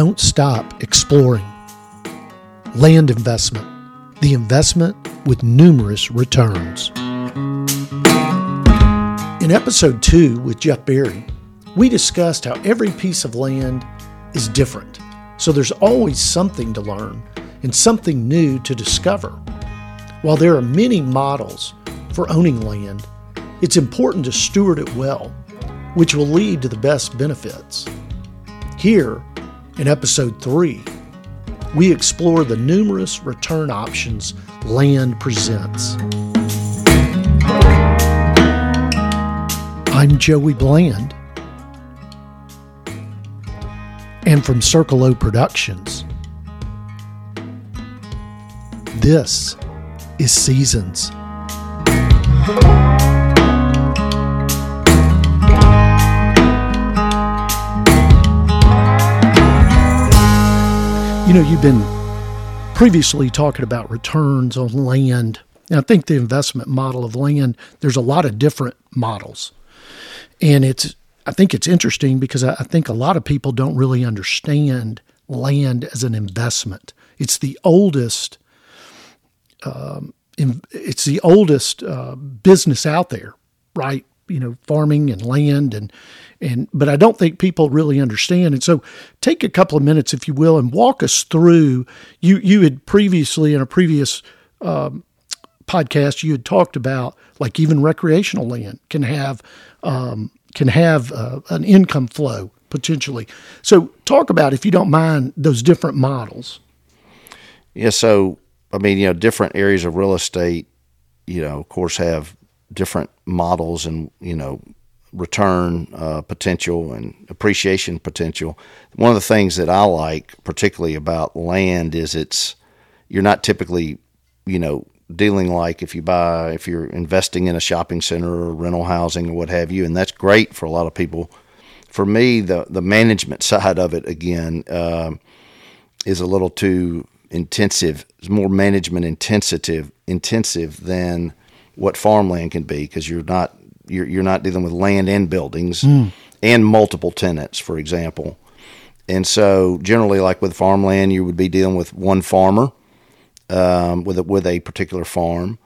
Don't stop exploring. Land investment, the investment with numerous returns. In episode two with Jeff Barry, we discussed how every piece of land is different, so there's always something to learn and something new to discover. While there are many models for owning land, it's important to steward it well, which will lead to the best benefits. Here, in episode 3, we explore the numerous return options land presents. I'm Joey Bland, and from Circle O Productions, this is Seasons. You know, you've been previously talking about returns on land. And I think the investment model of land, there's a lot of different models. And it's, I think it's interesting because I think a lot of people don't really understand land as an investment. It's the oldest, um, it's the oldest uh, business out there, right? You know, farming and land and and but I don't think people really understand. And so, take a couple of minutes, if you will, and walk us through. You you had previously in a previous um, podcast you had talked about like even recreational land can have um, can have uh, an income flow potentially. So, talk about if you don't mind those different models. Yeah. So, I mean, you know, different areas of real estate, you know, of course, have different models and you know return uh, potential and appreciation potential. One of the things that I like particularly about land is it's you're not typically, you know, dealing like if you buy if you're investing in a shopping center or rental housing or what have you, and that's great for a lot of people. For me, the the management side of it again uh, is a little too intensive. It's more management intensive intensive than what farmland can be because you're not you're, you're not dealing with land and buildings mm. and multiple tenants, for example. And so, generally, like with farmland, you would be dealing with one farmer um, with a, with a particular farm,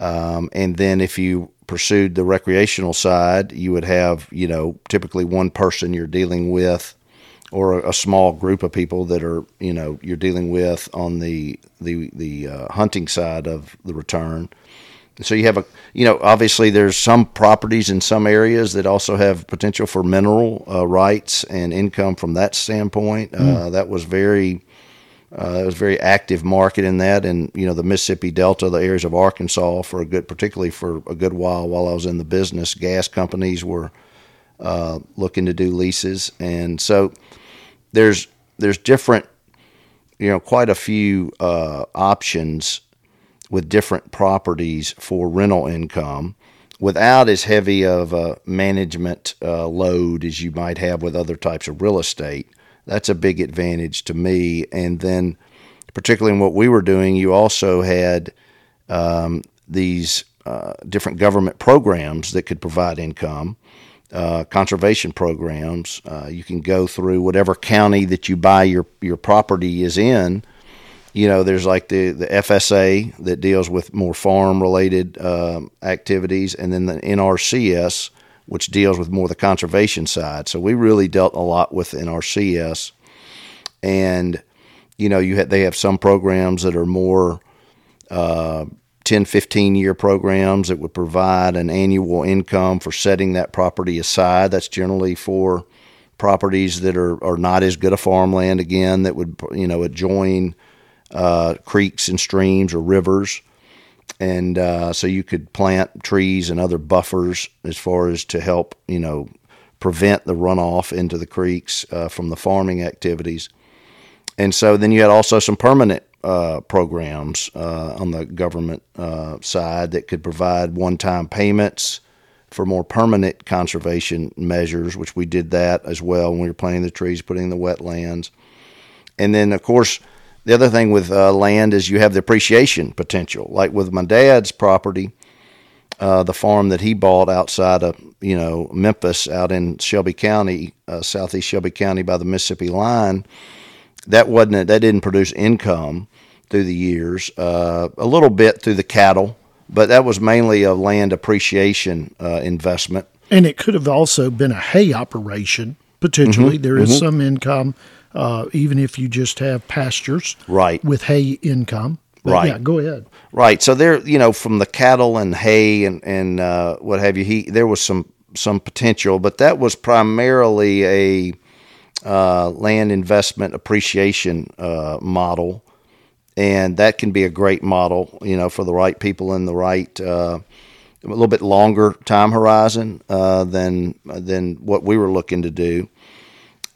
um, and then if you pursued the recreational side, you would have you know typically one person you're dealing with, or a, a small group of people that are you know you're dealing with on the the the uh, hunting side of the return. So you have a, you know, obviously there's some properties in some areas that also have potential for mineral uh, rights and income from that standpoint. Mm. Uh, that was very, uh, it was very active market in that, and you know the Mississippi Delta, the areas of Arkansas, for a good, particularly for a good while while I was in the business, gas companies were uh, looking to do leases, and so there's there's different, you know, quite a few uh, options with different properties for rental income without as heavy of a management uh, load as you might have with other types of real estate. That's a big advantage to me. And then, particularly in what we were doing, you also had um, these uh, different government programs that could provide income. Uh, conservation programs. Uh, you can go through whatever county that you buy your your property is in, you know, there's like the, the FSA that deals with more farm related um, activities, and then the NRCS, which deals with more the conservation side. So we really dealt a lot with NRCS. And, you know, you they have some programs that are more uh, 10, 15 year programs that would provide an annual income for setting that property aside. That's generally for properties that are, are not as good a farmland, again, that would, you know, adjoin uh, creeks and streams or rivers. And uh, so you could plant trees and other buffers as far as to help, you know, prevent the runoff into the creeks uh, from the farming activities. And so then you had also some permanent uh, programs uh, on the government uh, side that could provide one time payments for more permanent conservation measures, which we did that as well when we were planting the trees, putting in the wetlands. And then, of course, the other thing with uh, land is you have the appreciation potential. Like with my dad's property, uh, the farm that he bought outside of you know Memphis, out in Shelby County, uh, southeast Shelby County by the Mississippi line. that wasn't that didn't produce income through the years. Uh, a little bit through the cattle, but that was mainly a land appreciation uh, investment. And it could have also been a hay operation potentially. Mm-hmm, there is mm-hmm. some income, uh, even if you just have pastures, right, with hay income. But right. Yeah, go ahead. Right. So there, you know, from the cattle and hay and and uh, what have you, he there was some some potential, but that was primarily a uh, land investment appreciation uh, model, and that can be a great model, you know, for the right people in the right. Uh, a little bit longer time horizon uh, than than what we were looking to do.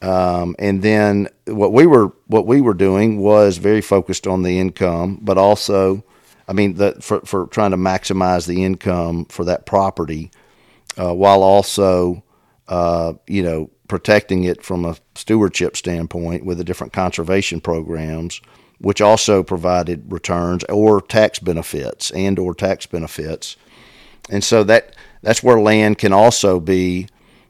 Um, and then what we were what we were doing was very focused on the income, but also, I mean, the, for for trying to maximize the income for that property, uh, while also, uh, you know, protecting it from a stewardship standpoint with the different conservation programs, which also provided returns or tax benefits and or tax benefits, and so that that's where land can also be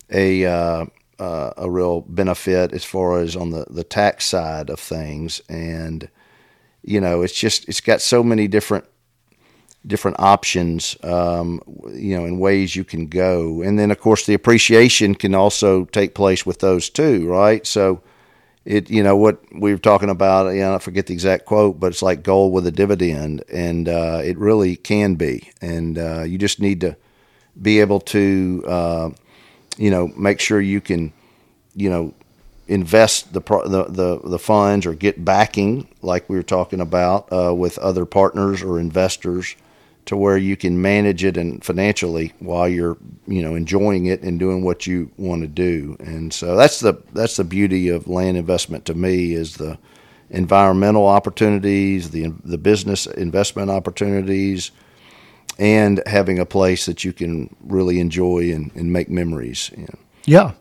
a uh, uh, a real benefit as far as on the, the tax side of things. And, you know, it's just, it's got so many different, different options, um, you know, in ways you can go. And then, of course, the appreciation can also take place with those too, right? So, it, you know, what we were talking about, you know, I forget the exact quote, but it's like gold with a dividend. And uh, it really can be. And uh, you just need to be able to, uh, you know, make sure you can, you know, invest the the the, the funds or get backing, like we were talking about, uh, with other partners or investors, to where you can manage it and financially while you're, you know, enjoying it and doing what you want to do. And so that's the that's the beauty of land investment to me is the environmental opportunities, the the business investment opportunities and having a place that you can really enjoy and, and make memories. Know. Yeah.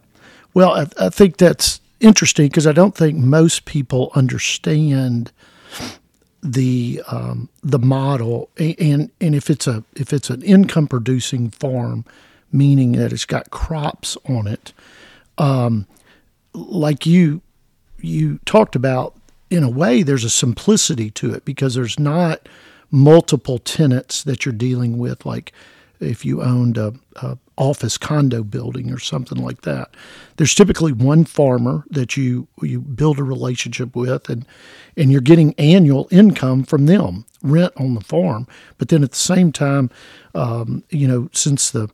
Well, I, I think that's interesting because I don't think most people understand the um, the model and and if it's a if it's an income producing farm, meaning that it's got crops on it, um, like you you talked about, in a way, there's a simplicity to it because there's not multiple tenants that you're dealing with, like if you owned a, a, office condo building or something like that. There's typically one farmer that you you build a relationship with, and and you're getting annual income from them, rent on the farm. But then at the same time, um, you know, since the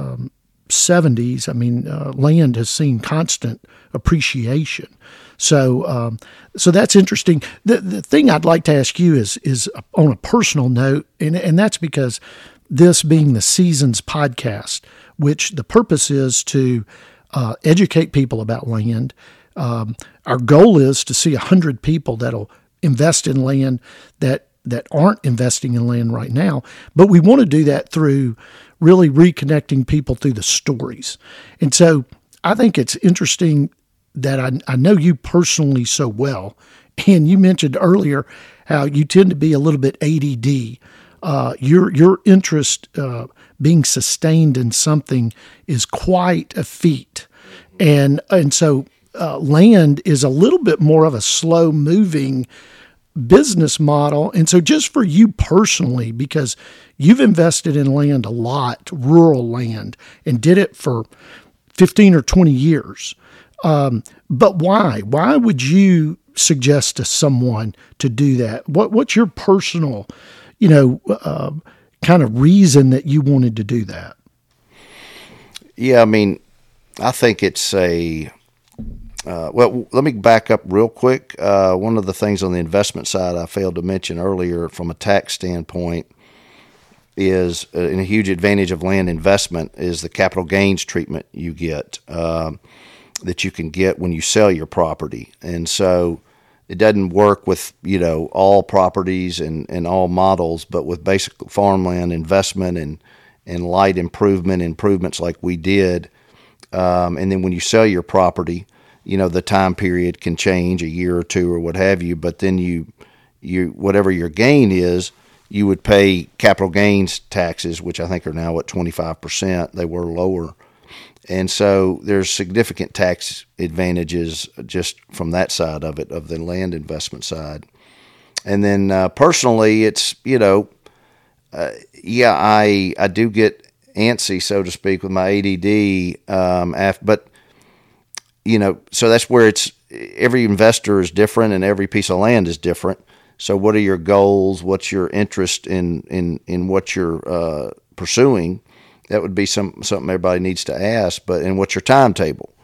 um, 70s, I mean, uh, land has seen constant appreciation. So, um, so that's interesting. The, the thing I'd like to ask you is is on a personal note, and and that's because this being the Seasons podcast, which the purpose is to uh, educate people about land. Um, our goal is to see hundred people that'll invest in land that that aren't investing in land right now, but we want to do that through really reconnecting people through the stories. And so I think it's interesting that I, I know you personally so well. And you mentioned earlier how you tend to be a little bit ADD. Uh, your your interest uh, being sustained in something is quite a feat, and and so uh, land is a little bit more of a slow moving business model. And so, just for you personally, because you've invested in land a lot, rural land, and did it for fifteen or twenty years. Um, but why? Why would you suggest to someone to do that? What What's your personal, you know, uh, kind of reason that you wanted to do that? Yeah, I mean, I think it's a. Uh, well, let me back up real quick. Uh, one of the things on the investment side I failed to mention earlier, from a tax standpoint, is uh, a huge advantage of land investment is the capital gains treatment you get. Um, that you can get when you sell your property. And so it doesn't work with, you know, all properties and, and all models, but with basic farmland investment and, and light improvement improvements like we did. Um, and then when you sell your property, you know, the time period can change a year or two or what have you, but then you, you, whatever your gain is, you would pay capital gains taxes, which I think are now at 25%. They were lower and so there's significant tax advantages just from that side of it, of the land investment side. And then uh, personally, it's you know, uh, yeah, I I do get antsy, so to speak, with my ADD. Um, af- but you know, so that's where it's every investor is different, and every piece of land is different. So, what are your goals? What's your interest in in in what you're uh, pursuing? That would be some something everybody needs to ask. But and what's your timetable?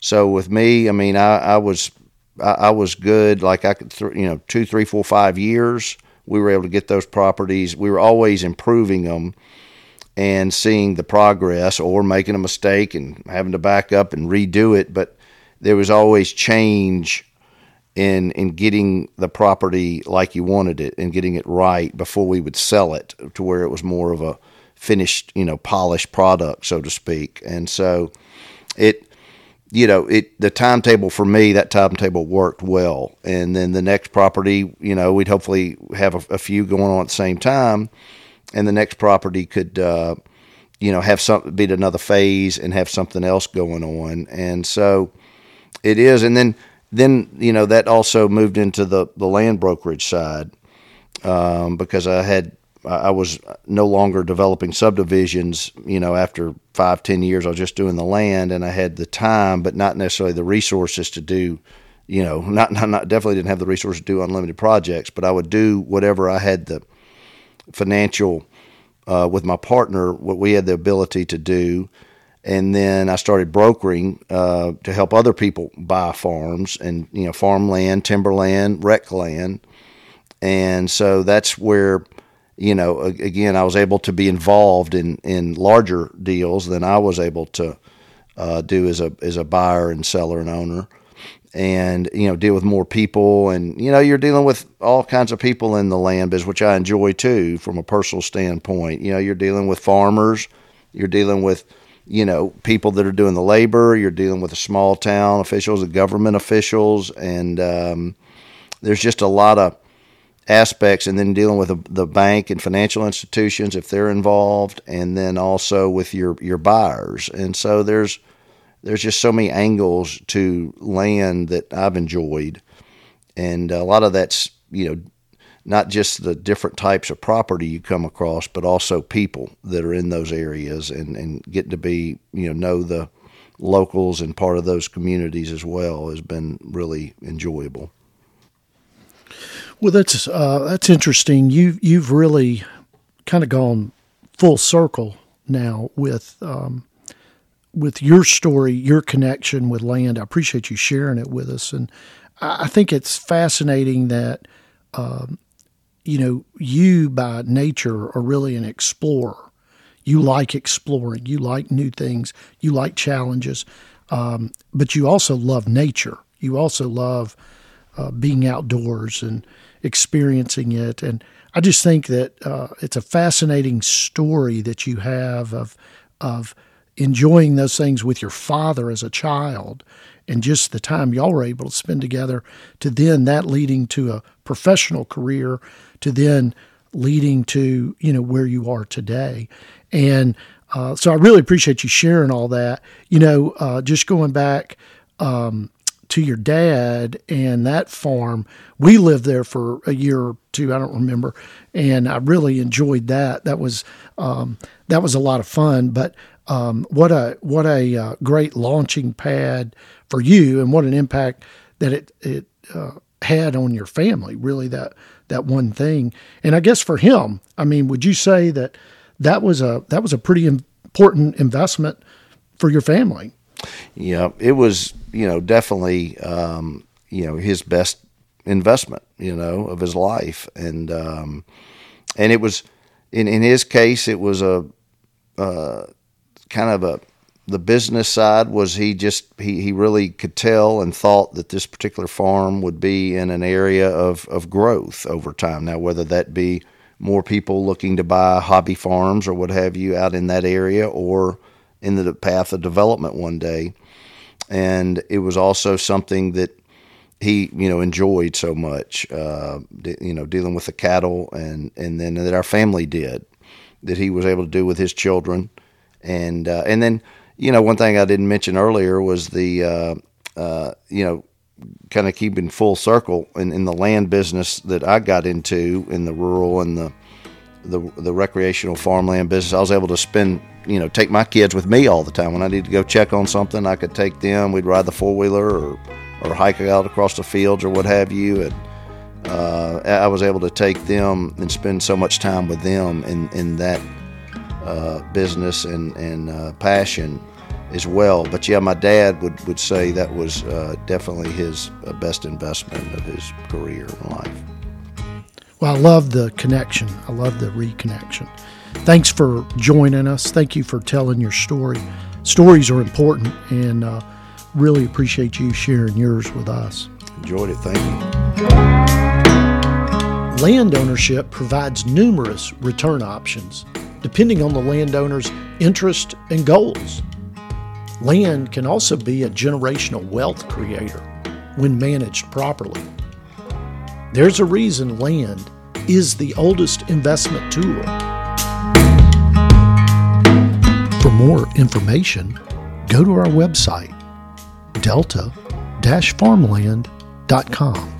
So with me, I mean, I, I was I, I, was good. Like I could, th- you know, two, three, four, five years. We were able to get those properties. We were always improving them and seeing the progress, or making a mistake and having to back up and redo it. But there was always change in in getting the property like you wanted it and getting it right before we would sell it to where it was more of a finished, you know, polished product, so to speak. And so it, you know, it the timetable for me that timetable worked well. And then the next property, you know, we'd hopefully have a, a few going on at the same time, and the next property could. Uh, you know, have something be another phase and have something else going on, and so it is. And then, then you know, that also moved into the the land brokerage side um, because I had I was no longer developing subdivisions. You know, after five, ten years, I was just doing the land, and I had the time, but not necessarily the resources to do. You know, not, not, not definitely didn't have the resources to do unlimited projects, but I would do whatever I had the financial uh, with my partner, what we had the ability to do. And then I started brokering uh, to help other people buy farms and you know farmland, timberland, rec land, and so that's where you know, again, I was able to be involved in, in larger deals than I was able to uh, do as a as a buyer and seller and owner, and you know, deal with more people, and you know, you're dealing with all kinds of people in the land business, which I enjoy too, from a personal standpoint. You know, you're dealing with farmers, you're dealing with you know people that are doing the labor, you're dealing with the small town officials, the government officials, and um, there's just a lot of aspects, and then dealing with the, the bank and financial institutions if they're involved, and then also with your your buyers. And so there's there's just so many angles to land that I've enjoyed, and a lot of that's you know not just the different types of property you come across, but also people that are in those areas and, and getting to be, you know, know the locals and part of those communities as well has been really enjoyable. Well, that's uh, that's interesting. You you've really kind of gone full circle now with um, with your story, your connection with land. I appreciate you sharing it with us, and I, think it's fascinating that um, you know you by nature are really an explorer. You like exploring. You like new things. You like challenges, um, but you also love nature. You also love uh, being outdoors and experiencing it. And I just think that uh, it's a fascinating story that you have of of enjoying those things with your father as a child and just the time y'all were able to spend together to then that leading to a professional career to then leading to you know where you are today and uh, so i really appreciate you sharing all that you know uh, just going back um, to your dad and that farm. We lived there for a year or two, I don't remember, and I really enjoyed that. That was um, that was a lot of fun. But um, what a what a uh, great launching pad for you, and what an impact that it it uh, had on your family. Really, that that one thing, and I guess for him, I mean, would you say that that was a that was a pretty important investment for your family? Yeah, it was you know definitely um, you know his best investment you know of his life, and um, and it was in in his case it was a uh, kind of a the business side was he just he, he really could tell and thought that this particular farm would be in an area of, of growth over time. Now whether that be more people looking to buy hobby farms or what have you out in that area or in the path of development one day. And it was also something that he, you know, enjoyed so much, uh, you know, dealing with the cattle and, and then that our family did, that he was able to do with his children. And, uh, and then, you know, one thing I didn't mention earlier was the, uh, uh, you know, kind of keeping full circle in, in the land business that I got into in the rural and the, the the recreational farmland business. I was able to spend, you know, take my kids with me all the time. When I need to go check on something, I could take them. We'd ride the four wheeler or or hike out across the fields or what have you. And uh, I was able to take them and spend so much time with them in in that uh, business and and uh, passion as well. But yeah, my dad would, would say that was uh, definitely his uh, best investment of his career and life. Well, I love the connection. I love the reconnection. Thanks for joining us. Thank you for telling your story. Stories are important, and uh, really appreciate you sharing yours with us. Enjoyed it. Thank you. Land ownership provides numerous return options depending on the landowner's interest and goals. Land can also be a generational wealth creator when managed properly. There's a reason land is the oldest investment tool. For more information, go to our website, delta farmland.com.